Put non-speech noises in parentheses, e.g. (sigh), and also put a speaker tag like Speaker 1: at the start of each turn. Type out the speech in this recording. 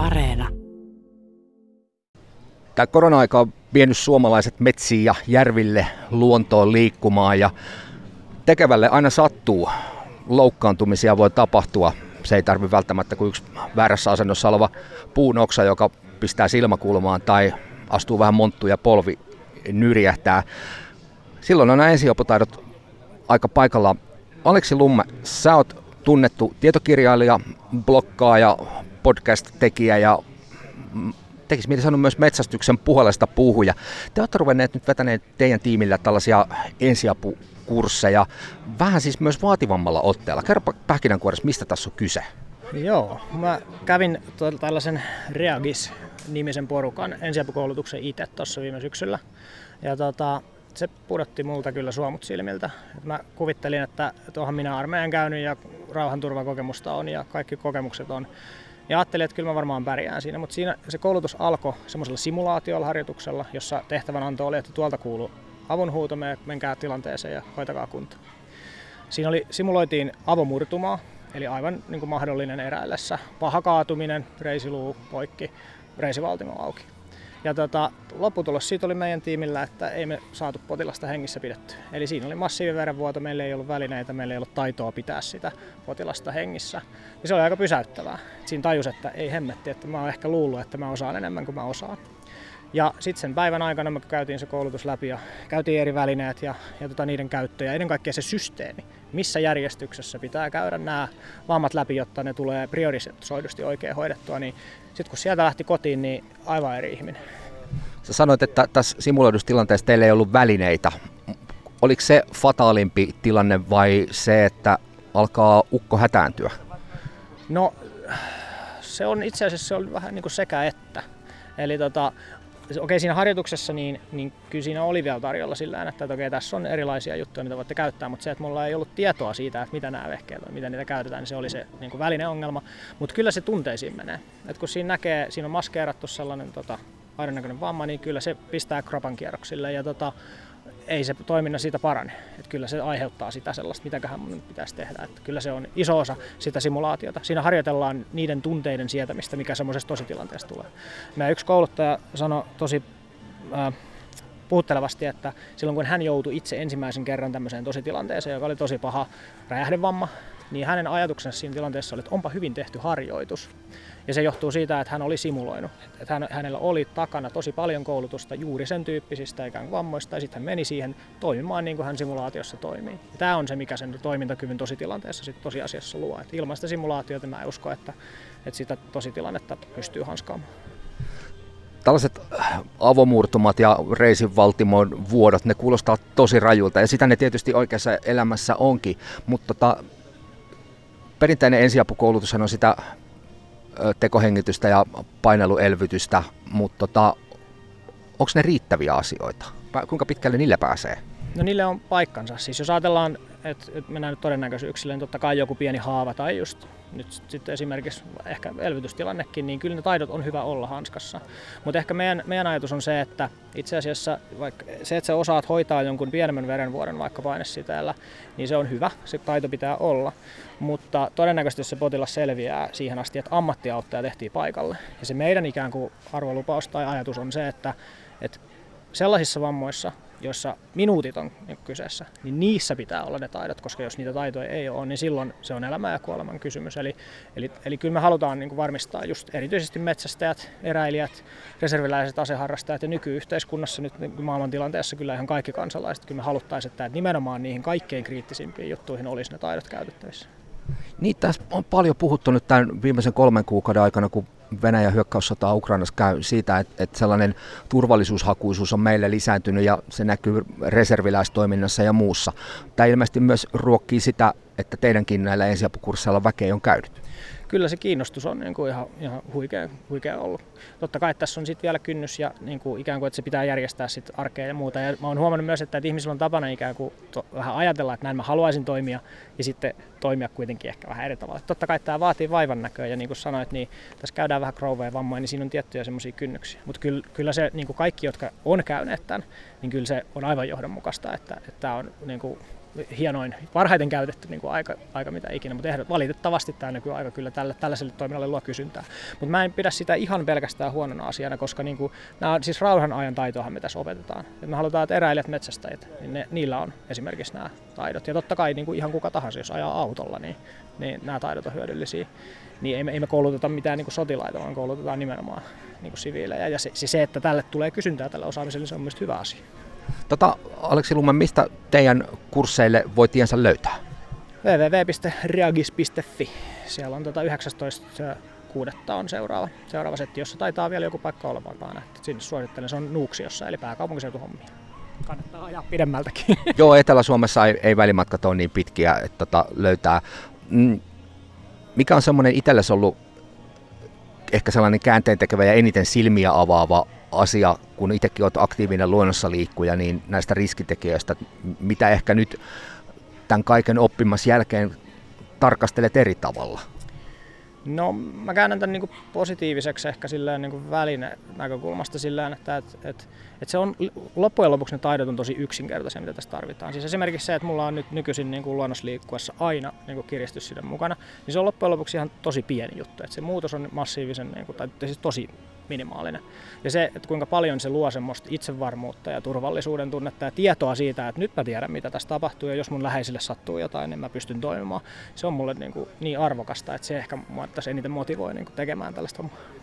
Speaker 1: Areena.
Speaker 2: Tämä korona-aika on vienyt suomalaiset metsiin ja järville luontoon liikkumaan ja tekevälle aina sattuu. Loukkaantumisia voi tapahtua. Se ei tarvi välttämättä kuin yksi väärässä asennossa oleva puunoksa, joka pistää silmäkulmaan tai astuu vähän monttu ja polvi nyrjähtää. Silloin on nämä ensiopotaidot aika paikalla. Aleksi Lumme, sä oot tunnettu tietokirjailija, blokkaaja, podcast-tekijä ja tekisi mieli sanoa myös metsästyksen puolesta puhuja. Te olette ruvenneet nyt vetäneet teidän tiimillä tällaisia ensiapukursseja, vähän siis myös vaativammalla otteella. Kerro pähkinänkuoressa, mistä tässä on kyse?
Speaker 3: Joo, mä kävin tällaisen Reagis-nimisen porukan ensiapukoulutuksen itse tuossa viime syksyllä. Ja tota, se pudotti multa kyllä suomut silmiltä. Et mä kuvittelin, että tuohon minä armeijan käynyt ja rauhanturvakokemusta on ja kaikki kokemukset on. Ja ajattelin, että kyllä mä varmaan pärjään siinä, mutta siinä se koulutus alkoi semmoisella simulaatiolla harjoituksella, jossa tehtävänanto oli, että tuolta kuuluu avunhuuto, menkää tilanteeseen ja hoitakaa kunta. Siinä oli, simuloitiin avomurtumaa, eli aivan niin kuin mahdollinen eräillessä. Paha kaatuminen, reisiluu poikki, reisivaltimo auki. Ja tota, lopputulos siitä oli meidän tiimillä, että ei me saatu potilasta hengissä pidetty. Eli siinä oli massiivinen verenvuoto, meillä ei ollut välineitä, meillä ei ollut taitoa pitää sitä potilasta hengissä. Ja se oli aika pysäyttävää. Siinä tajus, että ei hemmetti, että mä oon ehkä luullut, että mä osaan enemmän kuin mä osaan. Ja sitten sen päivän aikana me käytiin se koulutus läpi ja käytiin eri välineet ja, ja tota niiden käyttö ja ennen kaikkea se systeemi, missä järjestyksessä pitää käydä nämä vammat läpi, jotta ne tulee priorisoidusti oikein hoidettua, niin sitten kun sieltä lähti kotiin, niin aivan eri ihminen.
Speaker 2: Sä sanoit, että tässä simuloidussa tilanteessa teillä ei ollut välineitä. Oliko se fataalimpi tilanne vai se, että alkaa ukko hätääntyä?
Speaker 3: No se on itse asiassa se on vähän niin kuin sekä että. Eli tota, okei siinä harjoituksessa niin, niin kyllä siinä oli vielä tarjolla sillä että, että okei tässä on erilaisia juttuja, mitä voitte käyttää, mutta se, että mulla ei ollut tietoa siitä, että mitä nämä vehkeet on, miten niitä käytetään, niin se oli se niin kuin välineongelma. Mutta kyllä se tunteisiin menee. Et kun siinä näkee, siinä on maskeerattu sellainen tota, aidonnäköinen vamma, niin kyllä se pistää kropan kierroksille ja tota, ei se toiminnan siitä parane. Et kyllä se aiheuttaa sitä sellaista, mitäköhän mun pitäisi tehdä. Et kyllä se on iso osa sitä simulaatiota. Siinä harjoitellaan niiden tunteiden sietämistä, mikä semmoisesta tositilanteesta tulee. Meidän yksi kouluttaja sanoi tosi äh, puhuttelevasti, että silloin kun hän joutui itse ensimmäisen kerran tämmöiseen tositilanteeseen, joka oli tosi paha räjähdevamma, niin hänen ajatuksensa siinä tilanteessa oli, että onpa hyvin tehty harjoitus. Ja se johtuu siitä, että hän oli simuloinut. Että hän, hänellä oli takana tosi paljon koulutusta juuri sen tyyppisistä ikään kuin vammoista, ja sitten hän meni siihen toimimaan niin kuin hän simulaatiossa toimii. Ja tämä on se, mikä sen toimintakyvyn tositilanteessa sit tosiasiassa luo. Et ilman sitä simulaatiota mä en usko, että, että sitä tositilannetta pystyy hanskaamaan
Speaker 2: tällaiset avomurtumat ja reisinvaltimon vuodot, ne kuulostaa tosi rajulta ja sitä ne tietysti oikeassa elämässä onkin, mutta tota, perinteinen ensiapukoulutus on sitä tekohengitystä ja paineluelvytystä, mutta tota, onko ne riittäviä asioita? Kuinka pitkälle niille pääsee?
Speaker 3: No niille on paikkansa. Siis jos ajatellaan, että mennään nyt todennäköisyyksille, niin totta kai joku pieni haava tai just nyt sitten esimerkiksi ehkä elvytystilannekin, niin kyllä ne taidot on hyvä olla hanskassa. Mutta ehkä meidän, meidän ajatus on se, että itse asiassa vaikka se, että sä osaat hoitaa jonkun pienemmän verenvuoren vaikka painesiteellä, niin se on hyvä, se taito pitää olla. Mutta todennäköisesti se potilas selviää siihen asti, että ammattiauttaja tehtiin paikalle. Ja se meidän ikään kuin arvolupaus tai ajatus on se, että, että sellaisissa vammoissa, joissa minuutit on kyseessä, niin niissä pitää olla ne taidot, koska jos niitä taitoja ei ole, niin silloin se on elämä ja kuoleman kysymys. Eli, eli, eli kyllä me halutaan niin kuin varmistaa just erityisesti metsästäjät, eräilijät, reserviläiset, aseharrastajat ja nykyyhteiskunnassa nyt niin maailmantilanteessa kyllä ihan kaikki kansalaiset, kyllä me haluttaisiin, että nimenomaan niihin kaikkein kriittisimpiin juttuihin olisi ne taidot käytettävissä.
Speaker 2: Tässä on paljon puhuttu nyt tämän viimeisen kolmen kuukauden aikana, kun Venäjän hyökkäyssota Ukrainassa käy siitä, että, että sellainen turvallisuushakuisuus on meille lisääntynyt ja se näkyy reserviläistoiminnassa ja muussa. Tämä ilmeisesti myös ruokkii sitä, että teidänkin näillä ensiapukursseilla väkeä on käynyt
Speaker 3: kyllä se kiinnostus on niin kuin ihan, ihan huikea, huikea ollut. Totta kai tässä on sitten vielä kynnys ja niin kuin ikään kuin, että se pitää järjestää sit arkea ja muuta. Ja mä oon huomannut myös, että, että ihmisillä on tapana ikään kuin to, vähän ajatella, että näin mä haluaisin toimia ja sitten toimia kuitenkin ehkä vähän eri tavalla. Totta kai tämä vaatii vaivan näköä ja niin kuin sanoit, niin tässä käydään vähän krouveja vammoja, niin siinä on tiettyjä semmoisia kynnyksiä. Mutta kyllä, kyllä se niin kuin kaikki, jotka on käyneet tämän, niin kyllä se on aivan johdonmukaista, että, että tämä on niin kuin hienoin, parhaiten käytetty niin kuin aika, aika mitä ikinä, mutta ehdot, valitettavasti tämä nykyaika kyllä tälle, tällaiselle toiminnalle luo kysyntää. Mutta mä en pidä sitä ihan pelkästään huonona asiana, koska niin kuin, nämä siis rauhan ajan taitoahan me tässä opetetaan. Et me halutaan, että eräilijät metsästäjät, niin ne, niillä on esimerkiksi nämä taidot. Ja totta kai niin kuin ihan kuka tahansa, jos ajaa autolla, niin, niin nämä taidot on hyödyllisiä. Niin ei me, ei me kouluteta mitään niin kuin sotilaita, vaan koulutetaan nimenomaan niin kuin siviilejä. Ja se, se, että tälle tulee kysyntää tällä osaamiselle, niin se on myös hyvä asia.
Speaker 2: Tota, Aleksi Lumen, mistä teidän kursseille voi tiensä löytää?
Speaker 3: www.reagis.fi. Siellä on tota 19 kuudetta on seuraava, seuraava setti, jossa taitaa vielä joku paikka olla vapaana. Sinne suosittelen, se on Nuuksiossa, eli pääkaupunkiseutuhommia. Kannattaa ajaa pidemmältäkin. (laughs)
Speaker 2: Joo, Etelä-Suomessa ei, ei välimatkat ole niin pitkiä, että tota, löytää. Mm, mikä on semmoinen itsellesi ollut ehkä sellainen käänteentekevä ja eniten silmiä avaava asia, kun itsekin olet aktiivinen luonnossa liikkuja, niin näistä riskitekijöistä, mitä ehkä nyt tämän kaiken oppimassa jälkeen tarkastelet eri tavalla?
Speaker 3: No mä käännän tämän niin kuin positiiviseksi ehkä silleen niin väline näkökulmasta silleen, että et, et, et se on loppujen lopuksi ne taidot on tosi yksinkertaisia, mitä tässä tarvitaan. Siis esimerkiksi se, että mulla on nyt nykyisin niin kuin luonnossa liikkuessa aina niin kuin kiristys siinä mukana, niin se on loppujen lopuksi ihan tosi pieni juttu. Et se muutos on massiivisen, niin kuin, tai siis tosi minimaalinen. Ja se, että kuinka paljon se luo semmoista itsevarmuutta ja turvallisuuden tunnetta ja tietoa siitä, että nyt mä tiedän, mitä tässä tapahtuu ja jos mun läheisille sattuu jotain, niin mä pystyn toimimaan. Se on mulle niin, kuin niin arvokasta, että se ehkä mua tässä eniten motivoi niin kuin tekemään tällaista hommaa.